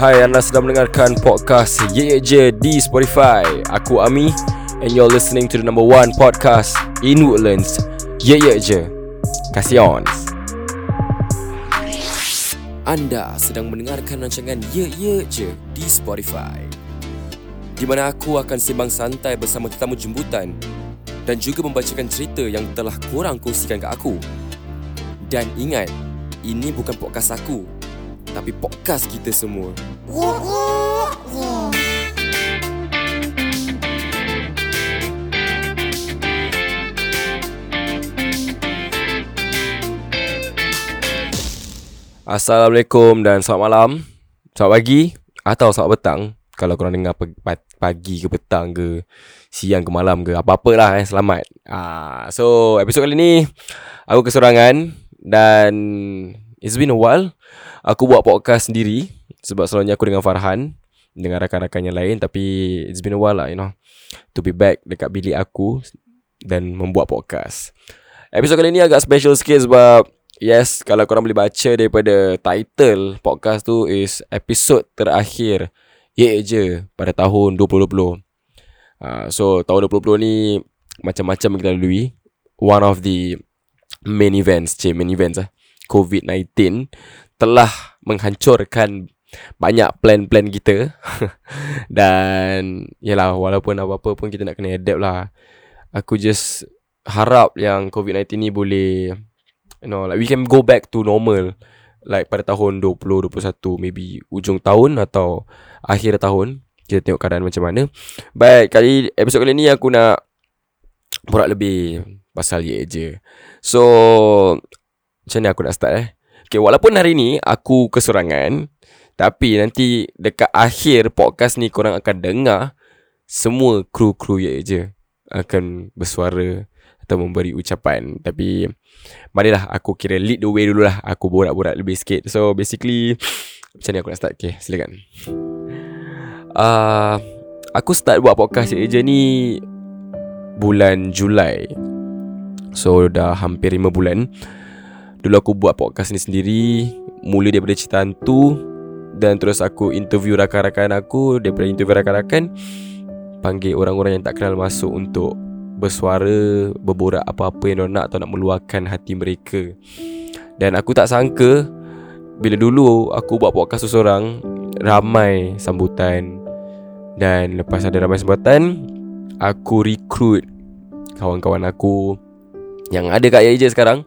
Hai, anda sedang mendengarkan podcast Ye Ye Je di Spotify. Aku Ami and you're listening to the number one podcast in Woodlands. Ye Ye Je. Kasih on. Anda sedang mendengarkan rancangan Ye Ye Je di Spotify. Di mana aku akan sembang santai bersama tetamu jemputan dan juga membacakan cerita yang telah korang kongsikan ke aku. Dan ingat, ini bukan podcast aku, tapi podcast kita semua. Assalamualaikum dan selamat malam. Selamat pagi Atau selamat petang. Kalau korang dengar pagi ke petang ke Siang ke malam ke Apa-apalah eh Selamat. Uh, So episod kali ni Aku keserangan Dan It's been a while Aku buat podcast sendiri Sebab selalunya aku dengan Farhan Dengan rakan-rakan yang lain Tapi It's been a while lah you know To be back dekat bilik aku Dan membuat podcast Episod kali ni agak special sikit sebab Yes, kalau korang boleh baca daripada title podcast tu is episod terakhir Ye je pada tahun 2020. Uh, so tahun 2020 ni macam-macam kita lalui. One of the main events, cik, main events lah. COVID-19 telah menghancurkan banyak plan-plan kita. Dan yalah walaupun apa-apa pun kita nak kena adapt lah. Aku just harap yang COVID-19 ni boleh you know like we can go back to normal like pada tahun 2021 maybe ujung tahun atau akhir tahun kita tengok keadaan macam mana baik kali episod kali ni aku nak borak lebih pasal ye je so macam ni aku nak start eh? Okay, walaupun hari ni aku kesurangan tapi nanti dekat akhir podcast ni korang akan dengar semua kru-kru ye je akan bersuara atau memberi ucapan. Tapi marilah aku kira lead the way dululah. Aku borak-borak lebih sikit. So basically macam ni aku nak start? Okay silakan. Uh, aku start buat podcast je ni bulan Julai. So dah hampir 5 bulan dulu aku buat podcast ni sendiri mula daripada cerita hantu dan terus aku interview rakan-rakan aku daripada interview rakan-rakan panggil orang-orang yang tak kenal masuk untuk bersuara berborak apa-apa yang nak atau nak meluahkan hati mereka. Dan aku tak sangka bila dulu aku buat podcast seorang ramai sambutan dan lepas ada ramai sambutan aku recruit kawan-kawan aku yang ada kat Yaija sekarang.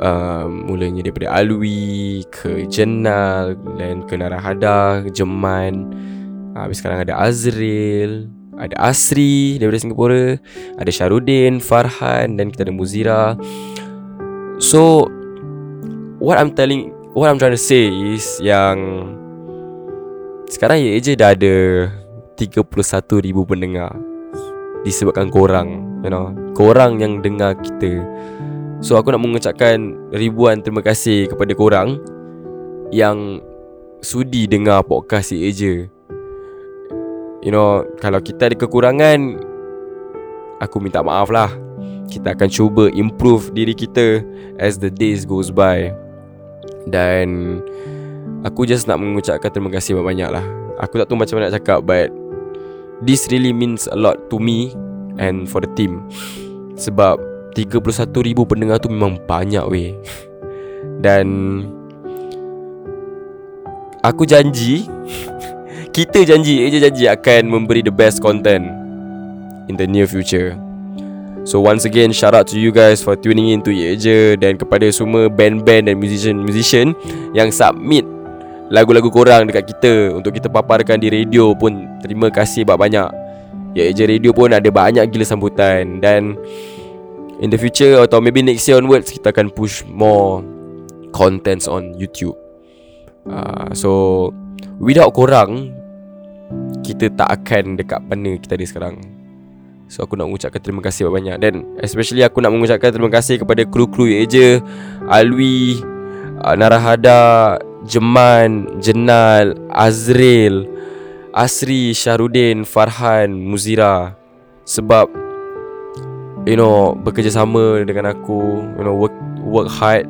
Uh, mulanya daripada Alwi ke Jenal dan ke Narahada, Jeman. Habis sekarang ada Azril, ada Asri daripada Singapura Ada Syarudin, Farhan Dan kita ada Muzira. So What I'm telling What I'm trying to say is Yang Sekarang ya je dah ada 31 ribu pendengar Disebabkan korang You know. Korang yang dengar kita So aku nak mengucapkan Ribuan terima kasih kepada korang Yang Sudi dengar podcast ya je You know Kalau kita ada kekurangan Aku minta maaf lah. Kita akan cuba improve diri kita As the days goes by. Dan Aku just nak mengucapkan terima kasih banyak-banyak lah. Aku tak tahu macam mana nak cakap But This really means a lot to me And for the team. Sebab 31,000 pendengar tu memang banyak weh. Dan Aku janji kita janji Eja janji akan memberi the best content In the near future. So once again Shout out to you guys For tuning in to Eja Dan kepada semua Band-band dan musician-musician Yang submit Lagu-lagu korang dekat kita. Untuk kita paparkan di radio pun Terima kasih banyak-banyak. Eja Radio pun ada banyak gila sambutan. Dan In the future Atau maybe next year onwards Kita akan push more Contents on YouTube. Uh, So Without korang kita tak akan dekat mana kita ada sekarang. So aku nak mengucapkan terima kasih banyak Dan especially aku nak mengucapkan terima kasih kepada kru-kru Eja Alwi uh, Narahada Jeman Jenal Azril Asri Syahrudin Farhan Muzira. Sebab You know Bekerjasama dengan aku You know Work work hard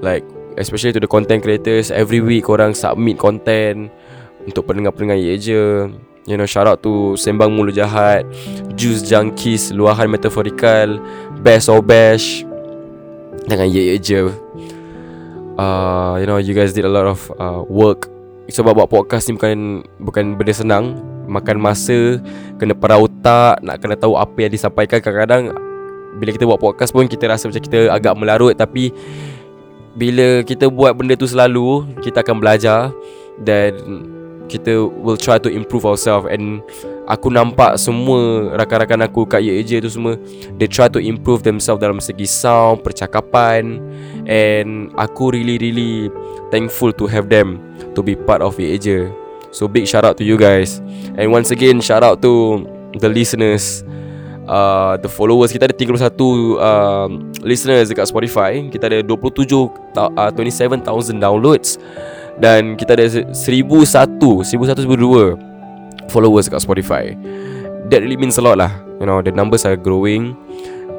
Like Especially to the content creators. Every week korang submit content Untuk pendengar-pendengar ye je. You know shout out to Sembang Mulut Jahat Juice Junkies Luahan Metaphorical Best or Bash Jangan ye je. Uh, You know you guys did a lot of uh, work. Sebab buat podcast ni bukan Bukan benda senang Makan masa Kena perah otak Nak kena tahu apa yang disampaikan. Kadang-kadang Bila kita buat podcast pun Kita rasa macam kita agak melarut. Tapi bila kita buat benda tu selalu kita akan belajar dan kita will try to improve ourselves. And aku nampak semua rakan-rakan aku kat YEJ tu semua they try to improve themselves dalam segi sound percakapan. And aku really really thankful to have them to be part of YEJ so big shout out to you guys. And once again shout out to the listeners. Uh, the followers kita ada 31 uh, listeners dekat Spotify. Kita ada 27 uh, 27000 downloads. Dan kita ada 1001 1102 followers dekat Spotify. That really means a lot lah. You know the numbers are growing.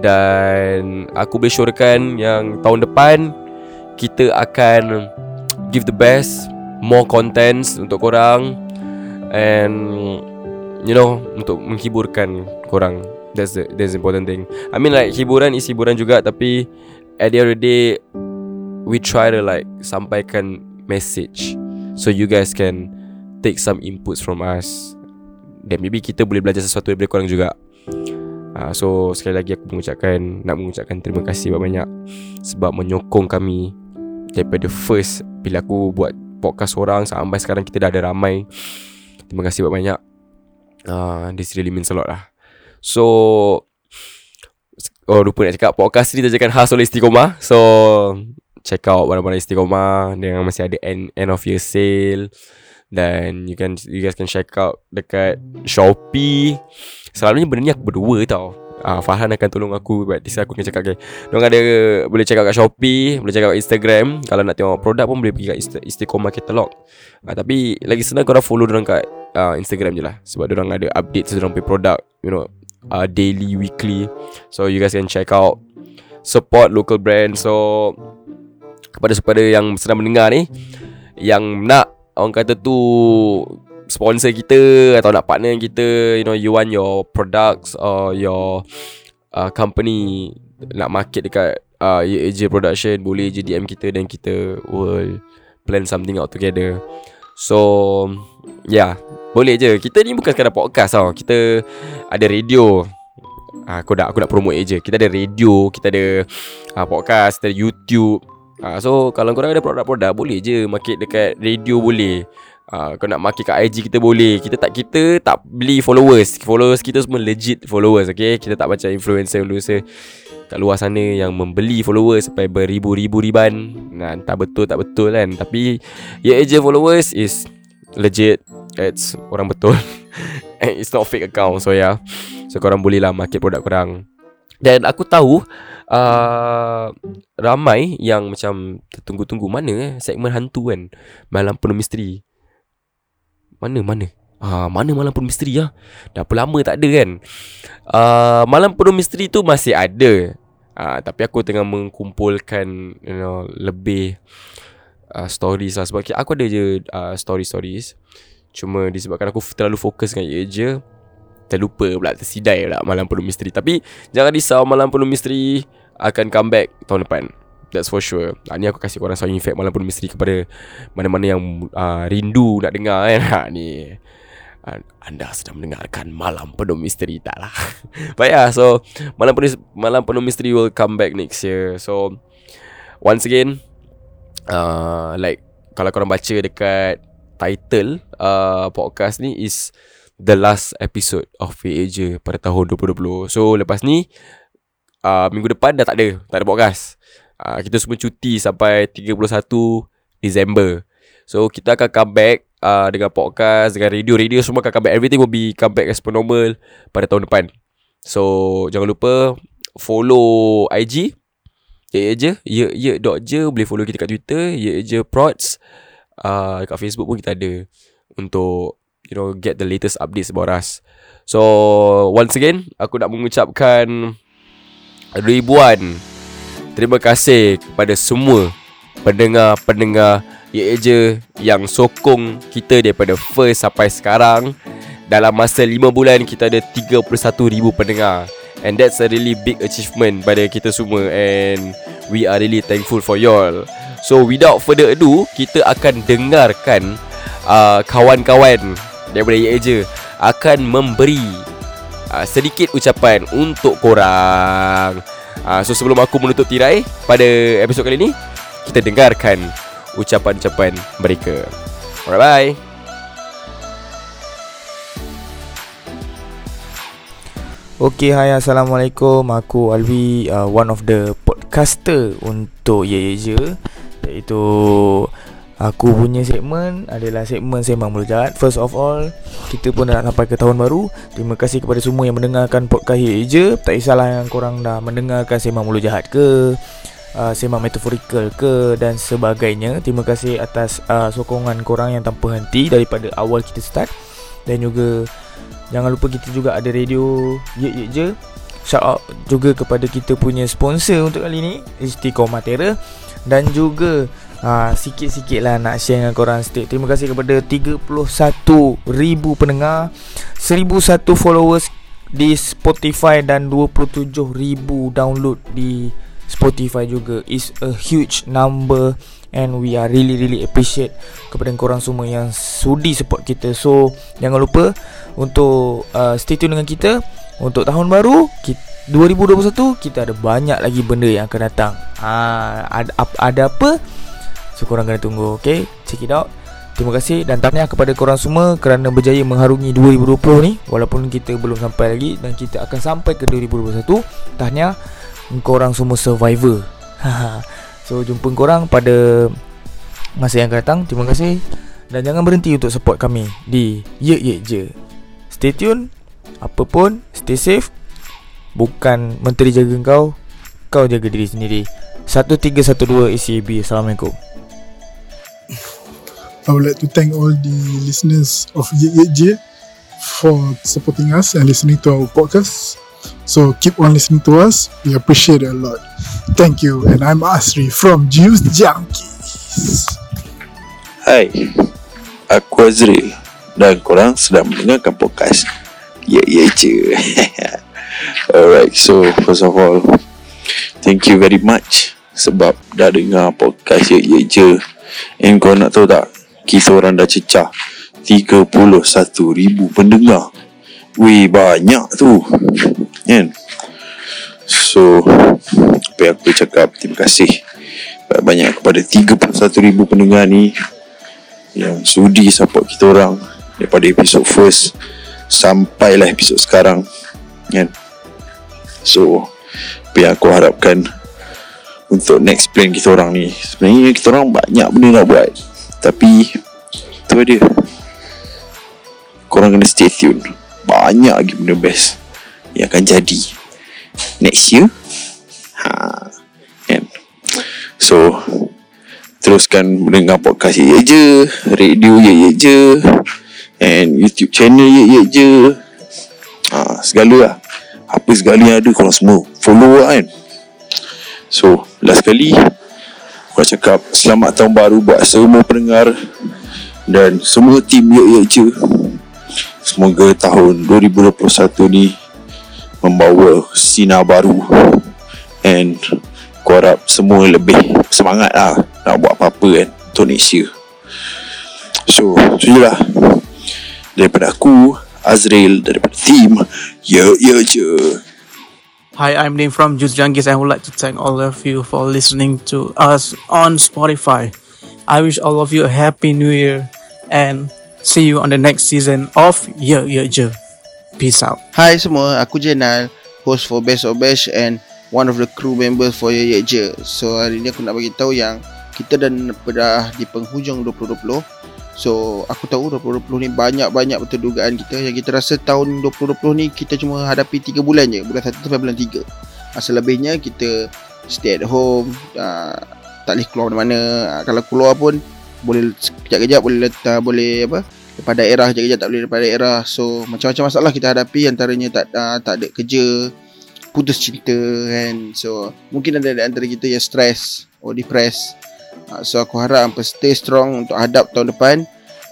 Dan aku boleh syorkan yang tahun depan kita akan give the best more contents untuk korang and you know untuk menghiburkan korang That's the that's important thing. I mean like hiburan is hiburan juga tapi at the end of the day we try to like sampaikan message so you guys can take some inputs from us. Then maybe kita boleh belajar sesuatu daripada korang juga. Uh, so sekali lagi aku mengucapkan nak mengucapkan terima kasih banyak sebab menyokong kami daripada first bila aku buat podcast orang sampai sekarang kita dah ada ramai. Terima kasih banyak. Uh, this really means a lot lah. So Oh lupa nak cakap Podcast ni terjakan khas oleh Istiqomah So Check out barang-barang Istiqomah Dengan masih ada end, end of year sale Dan you can you guys can check out Dekat Shopee Selalunya benda ni aku berdua tau Ah, Farhan akan tolong aku Buat this aku akan cakap okay. Diorang ada Boleh check out kat Shopee Boleh check out Instagram Kalau nak tengok produk pun Boleh pergi kat Istiqomah Catalog ah, Tapi Lagi senang korang follow Diorang kat uh, Instagram je lah Sebab diorang ada update Diorang punya produk You know uh, daily, weekly. So you guys can check out support local brand. So kepada kepada yang sedang mendengar ni yang nak orang kata tu sponsor kita atau nak partner kita, you know you want your products or your uh, company nak market dekat uh, AJ Production boleh je DM kita dan kita will plan something out together. So Yeah Boleh je. Kita ni bukan sekadar podcast tau. Kita Ada radio. Uh, Aku dah Aku nak promote je. Kita ada radio Kita ada uh, Podcast Kita ada YouTube. Uh, So Kalau korang ada produk-produk Boleh je Market dekat radio boleh uh, Kau nak market kat IG kita boleh. Kita tak Kita tak beli followers. Followers kita semua legit followers Okay? Kita tak macam influencer-influencer kat luar sana yang membeli followers sampai beribu-ribu riban. Nah, entah betul tak betul kan. Tapi ya yeah, followers is legit. It's orang betul. It's not fake account So yeah. So korang boleh lah market produk korang. Dan aku tahu uh, Ramai yang macam Tertunggu-tunggu Mana eh segmen hantu kan? Malam penuh misteri Mana mana? Ah, mana malam penuh misteri lah Dah apa lama tak ada kan? Uh, Malam penuh misteri tu masih ada. Uh, Tapi aku tengah mengkumpulkan You know Lebih uh, stories lah. Sebab aku ada je uh, story stories cuma disebabkan aku terlalu fokus dengan ia je. Terlupa pula tersidai pula malam penuh misteri. Tapi jangan risau malam penuh misteri akan come back tahun depan That's for sure. Ha, Ni aku kasih korang sound effect Malam penuh misteri kepada Mana-mana yang uh, Rindu nak dengar kan ha, Ni. Anda sedang mendengarkan Malam Penuh Misteri Tak lah. But yeah So Malam Penuh, Malam Penuh Misteri Will come back next year. So Once again uh, like kalau korang baca dekat title uh, podcast ni is the last episode of VAJ pada tahun 2020. So lepas ni uh, minggu depan dah tak ada, tak ada podcast. Uh, kita semua cuti sampai 31 Disember. So kita akan come back uh, dengan podcast, dengan radio-radio semua akan come back. Everything will be come back as per normal pada tahun depan. So jangan lupa follow IG Ya je. Ya ya dot je. Boleh follow kita kat Twitter. Ya je. Prods. Uh, Kat Facebook pun kita ada Untuk You know Get the latest updates about us. So Once again Aku nak mengucapkan Ribuan Terima kasih Kepada semua pendengar-pendengar Ye je yang sokong kita daripada first sampai sekarang. Dalam masa 5 bulan kita ada 31,000 pendengar. And that's a really big achievement pada kita semua. And we are really thankful for y'all. So without further ado Kita akan dengarkan uh, Kawan-kawan daripada Ye je Akan memberi uh, sedikit ucapan untuk korang uh, So sebelum aku menutup tirai pada episod kali ni Kita dengarkan ucapan-ucapan mereka. Alright, bye. Okay, hai Assalamualaikum Aku Alwi, uh, one of the podcaster untuk Ye Ye Je Iaitu Aku punya segmen adalah segmen Sembang Jahat. First of all, kita pun dah nak sampai ke tahun baru. Terima kasih kepada semua yang mendengarkan podcast Ye Je Tak kisahlah yang korang dah mendengarkan Sembang Jahat ke uh, sembang metaforikal ke dan sebagainya. Terima kasih atas uh, sokongan korang yang tanpa henti daripada awal kita start. Dan juga jangan lupa kita juga ada radio Ye Ye. Shout out juga kepada kita punya sponsor untuk kali ni Istiqomah Terra dan juga uh, sikit-sikit lah nak share dengan korang sikit. Terima kasih kepada 31,000 pendengar, 1,001 followers di Spotify dan 27,000 download di Spotify juga is a huge number and we are really really appreciate kepada korang semua yang sudi support kita. So jangan lupa untuk uh, stay tune dengan kita untuk tahun baru kita 2021 kita ada banyak lagi benda yang akan datang. Ah ada, ada apa? So korang kena tunggu, okay? Check it out. Terima kasih. Dan tahniah kepada korang semua kerana berjaya mengharungi 2020 ni. Walaupun kita belum sampai lagi dan kita akan sampai ke 2021. Tahniah korang semua survivor So jumpa korang pada masa yang akan datang. Terima kasih. Dan jangan berhenti untuk support kami di Ye Ye Je. Stay tune. Apa pun Stay safe. Bukan menteri jaga kau Kau jaga diri sendiri. 1312 ACAB Assalamualaikum I would like to thank all the listeners of Ye Ye Je for supporting us and listening to our podcast. So keep on listening to us. We appreciate it a lot. Thank you. And I'm Asri from Juice Junkies. Hai, aku Azril dan korang sedang mendengarkan podcast Ya Ya Je Alright, so first of all Thank you very much Sebab dah dengar podcast Ya Je And korang nak tahu tak Kita orang dah cecah. 31,000 pendengar. Wih banyak tu. Kan? So Apa aku cakap? Terima kasih. Banyak kepada 31,000 pendengar ni Yang sudi support kita orang Daripada episod first Sampailah episod sekarang. Kan? So Apa yang aku harapkan Untuk next plan kita orang ni Sebenarnya kita orang banyak benda nak buat Tapi Itu dia Korang kena stay tune Banyak lagi benda best yang akan jadi next year. Ha. Kan? So teruskan mendengar podcast ye, ye je, radio ye ye je and YouTube channel ye ye je. Ha, segala lah. Apa segala yang ada korang semua follow lah kan. So last kali Aku cakap selamat tahun baru buat semua pendengar dan semua tim ye ye je. Semoga tahun 2021 ni membawa sinar baru and aku harap semua lebih semangat lah nak buat apa-apa kan untuk next year. So tu je lah. Daripada aku Azrael daripada team Ya Ya Je Hi, I'm Nim from Juice Junkies and I would like to thank all of you for listening to us on Spotify. I wish all of you a happy new year and see you on the next season of Ye Ye Je. Peace out. Hai semua, aku Jenal, host for Best of Best and one of the crew members for Ye Ye Je. So hari ni aku nak bagi tahu yang kita dah dah di penghujung 2020. So aku tahu 2020 ni banyak-banyak betul dugaan kita yang kita rasa tahun 2020 ni kita cuma hadapi 3 bulan je, bulan 1 sampai bulan 3. Masa lebihnya kita stay at home, uh, tak boleh keluar mana-mana. Uh, kalau keluar pun boleh sekejap-kejap boleh letak, boleh apa? daripada daerah kejap-kejap tak boleh daripada daerah so macam-macam masalah kita hadapi antaranya tak uh, tak ada kerja putus cinta kan so mungkin ada antara kita yang stres or depressed So aku harap hampa stay strong untuk hadap tahun depan.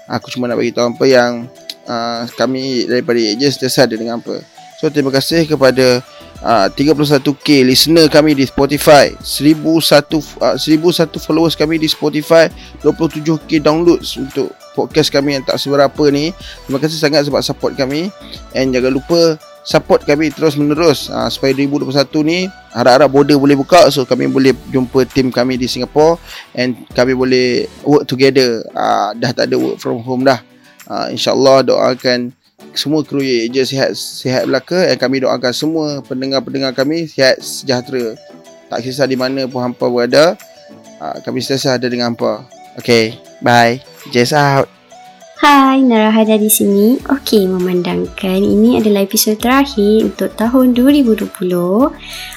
Aku cuma nak bagi tahu hampa yang uh, Kami daripada AJ sentiasa ada dengan hampa. So terima kasih kepada uh, 31k listener kami di Spotify. 1001 uh, 1001 followers kami di Spotify. 27k downloads untuk podcast kami yang tak seberapa ni. Terima kasih sangat sebab support kami. And jangan lupa support kami terus menerus uh, Supaya 2021 ni harap-harap border boleh buka So kami boleh jumpa tim kami di Singapore And kami boleh work together uh, Dah tak ada work from home dah uh, InsyaAllah doakan semua kru je sihat sihat belaka dan kami doakan semua pendengar-pendengar kami sihat sejahtera. Tak kisah di mana pun hampa berada, uh, kami sentiasa ada dengan hampa. Okay, bye. Jess out. Hai, Narahada di sini. Okey, memandangkan ini adalah episod terakhir untuk tahun 2020,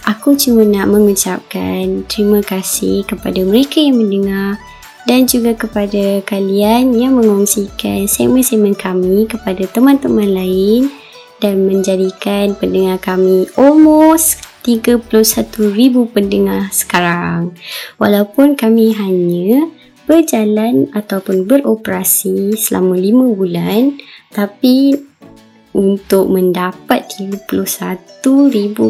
aku cuma nak mengucapkan terima kasih kepada mereka yang mendengar dan juga kepada kalian yang mengongsikan segmen-segmen kami kepada teman-teman lain dan menjadikan pendengar kami almost 31,000 pendengar sekarang. Walaupun kami hanya berjalan ataupun beroperasi selama 5 bulan tapi untuk mendapat 31,000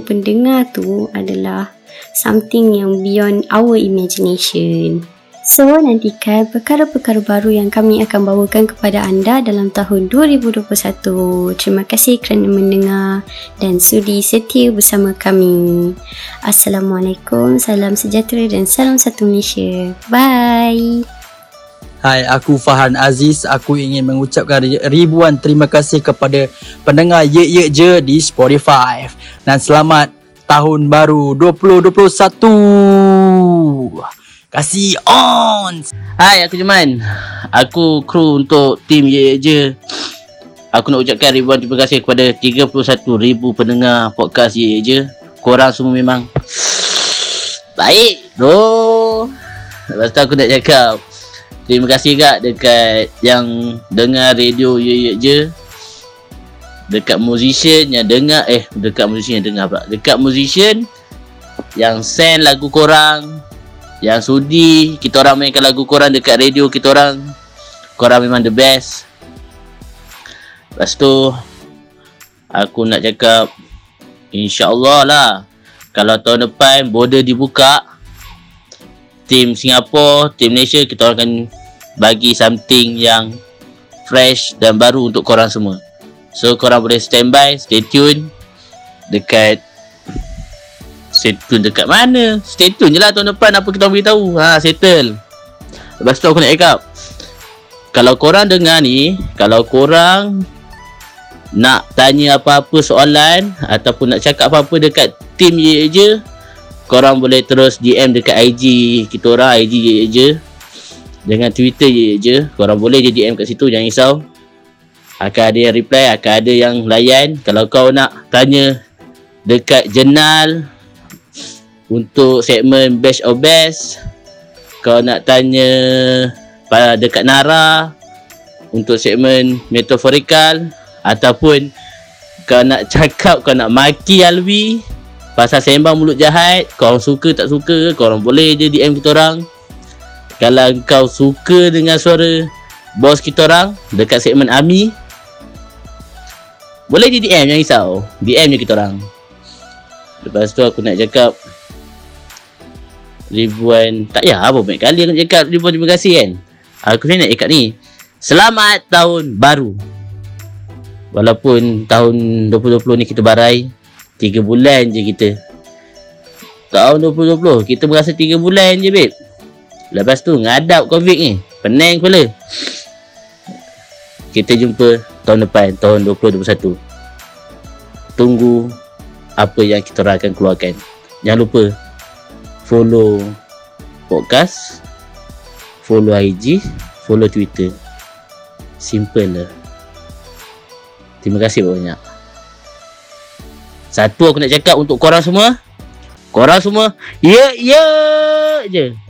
pendengar tu adalah something yang beyond our imagination. So, nantikan perkara-perkara baru yang kami akan bawakan kepada anda dalam tahun 2021. Terima kasih kerana mendengar dan sudi setia bersama kami. Assalamualaikum, salam sejahtera dan salam satu Malaysia. Bye! Hai, aku Fahan Aziz. Aku ingin mengucapkan ribuan terima kasih kepada pendengar Ye Ye Je di Spotify. Dan selamat tahun baru 2021. Kasih on. Hai, aku Jeman. Aku kru untuk tim Ye Je. Aku nak ucapkan ribuan terima kasih kepada 31,000 pendengar podcast Ye Je. Korang semua memang baik, bro. Lepas tu aku nak cakap terima kasih kak dekat yang dengar radio Ye Ye Je. Dekat musician yang dengar eh dekat musician yang dengar pula. Dekat musician yang send lagu korang yang sudi kita orang mainkan lagu korang dekat radio kita orang. Korang memang the best. Lepas tu aku nak cakap insyaallah lah. Kalau tahun depan border dibuka tim Singapore tim Malaysia kita orang akan bagi something yang fresh dan baru untuk korang semua. So korang boleh standby stay tune dekat Tune dekat mana? Stay tune je lah tahun depan apa kita beritahu. Ha, settle. Lepas tu aku nak cakap. Kalau korang dengar ni, kalau korang nak tanya apa-apa soalan ataupun nak cakap apa-apa dekat team ye je, korang boleh terus DM dekat IG kita orang, IG ye je. Dengan Twitter ye je, korang boleh je DM kat situ, jangan risau. Akan ada yang reply, akan ada yang layan. Kalau kau nak tanya dekat jurnal untuk segmen best of best kau nak tanya pada dekat Nara untuk segmen metaforikal ataupun kau nak cakap kau nak maki Alwi pasal sembang mulut jahat kau suka tak suka kau orang boleh je DM kita orang. Kalau kau suka dengan suara bos kita orang dekat segmen Ami boleh je DM jangan risau. DM je kita orang. Lepas tu aku nak cakap ribuan tak ya apa banyak kali. Aku cakap ribuan terima kasih kan? Aku ni nak cakap ni selamat tahun baru. Walaupun tahun 2020 ni kita barai 3 bulan je kita. Tahun 2020 kita berasa 3 bulan je babe. Lepas tu ngadap covid ni pening kepala. Kita jumpa tahun depan tahun 2021 tunggu apa yang kita akan keluarkan. Jangan lupa follow podcast follow IG follow Twitter. Simple lah. Terima kasih banyak. Satu aku nak cakap untuk korang semua. Korang semua ya yeah, ya yeah, je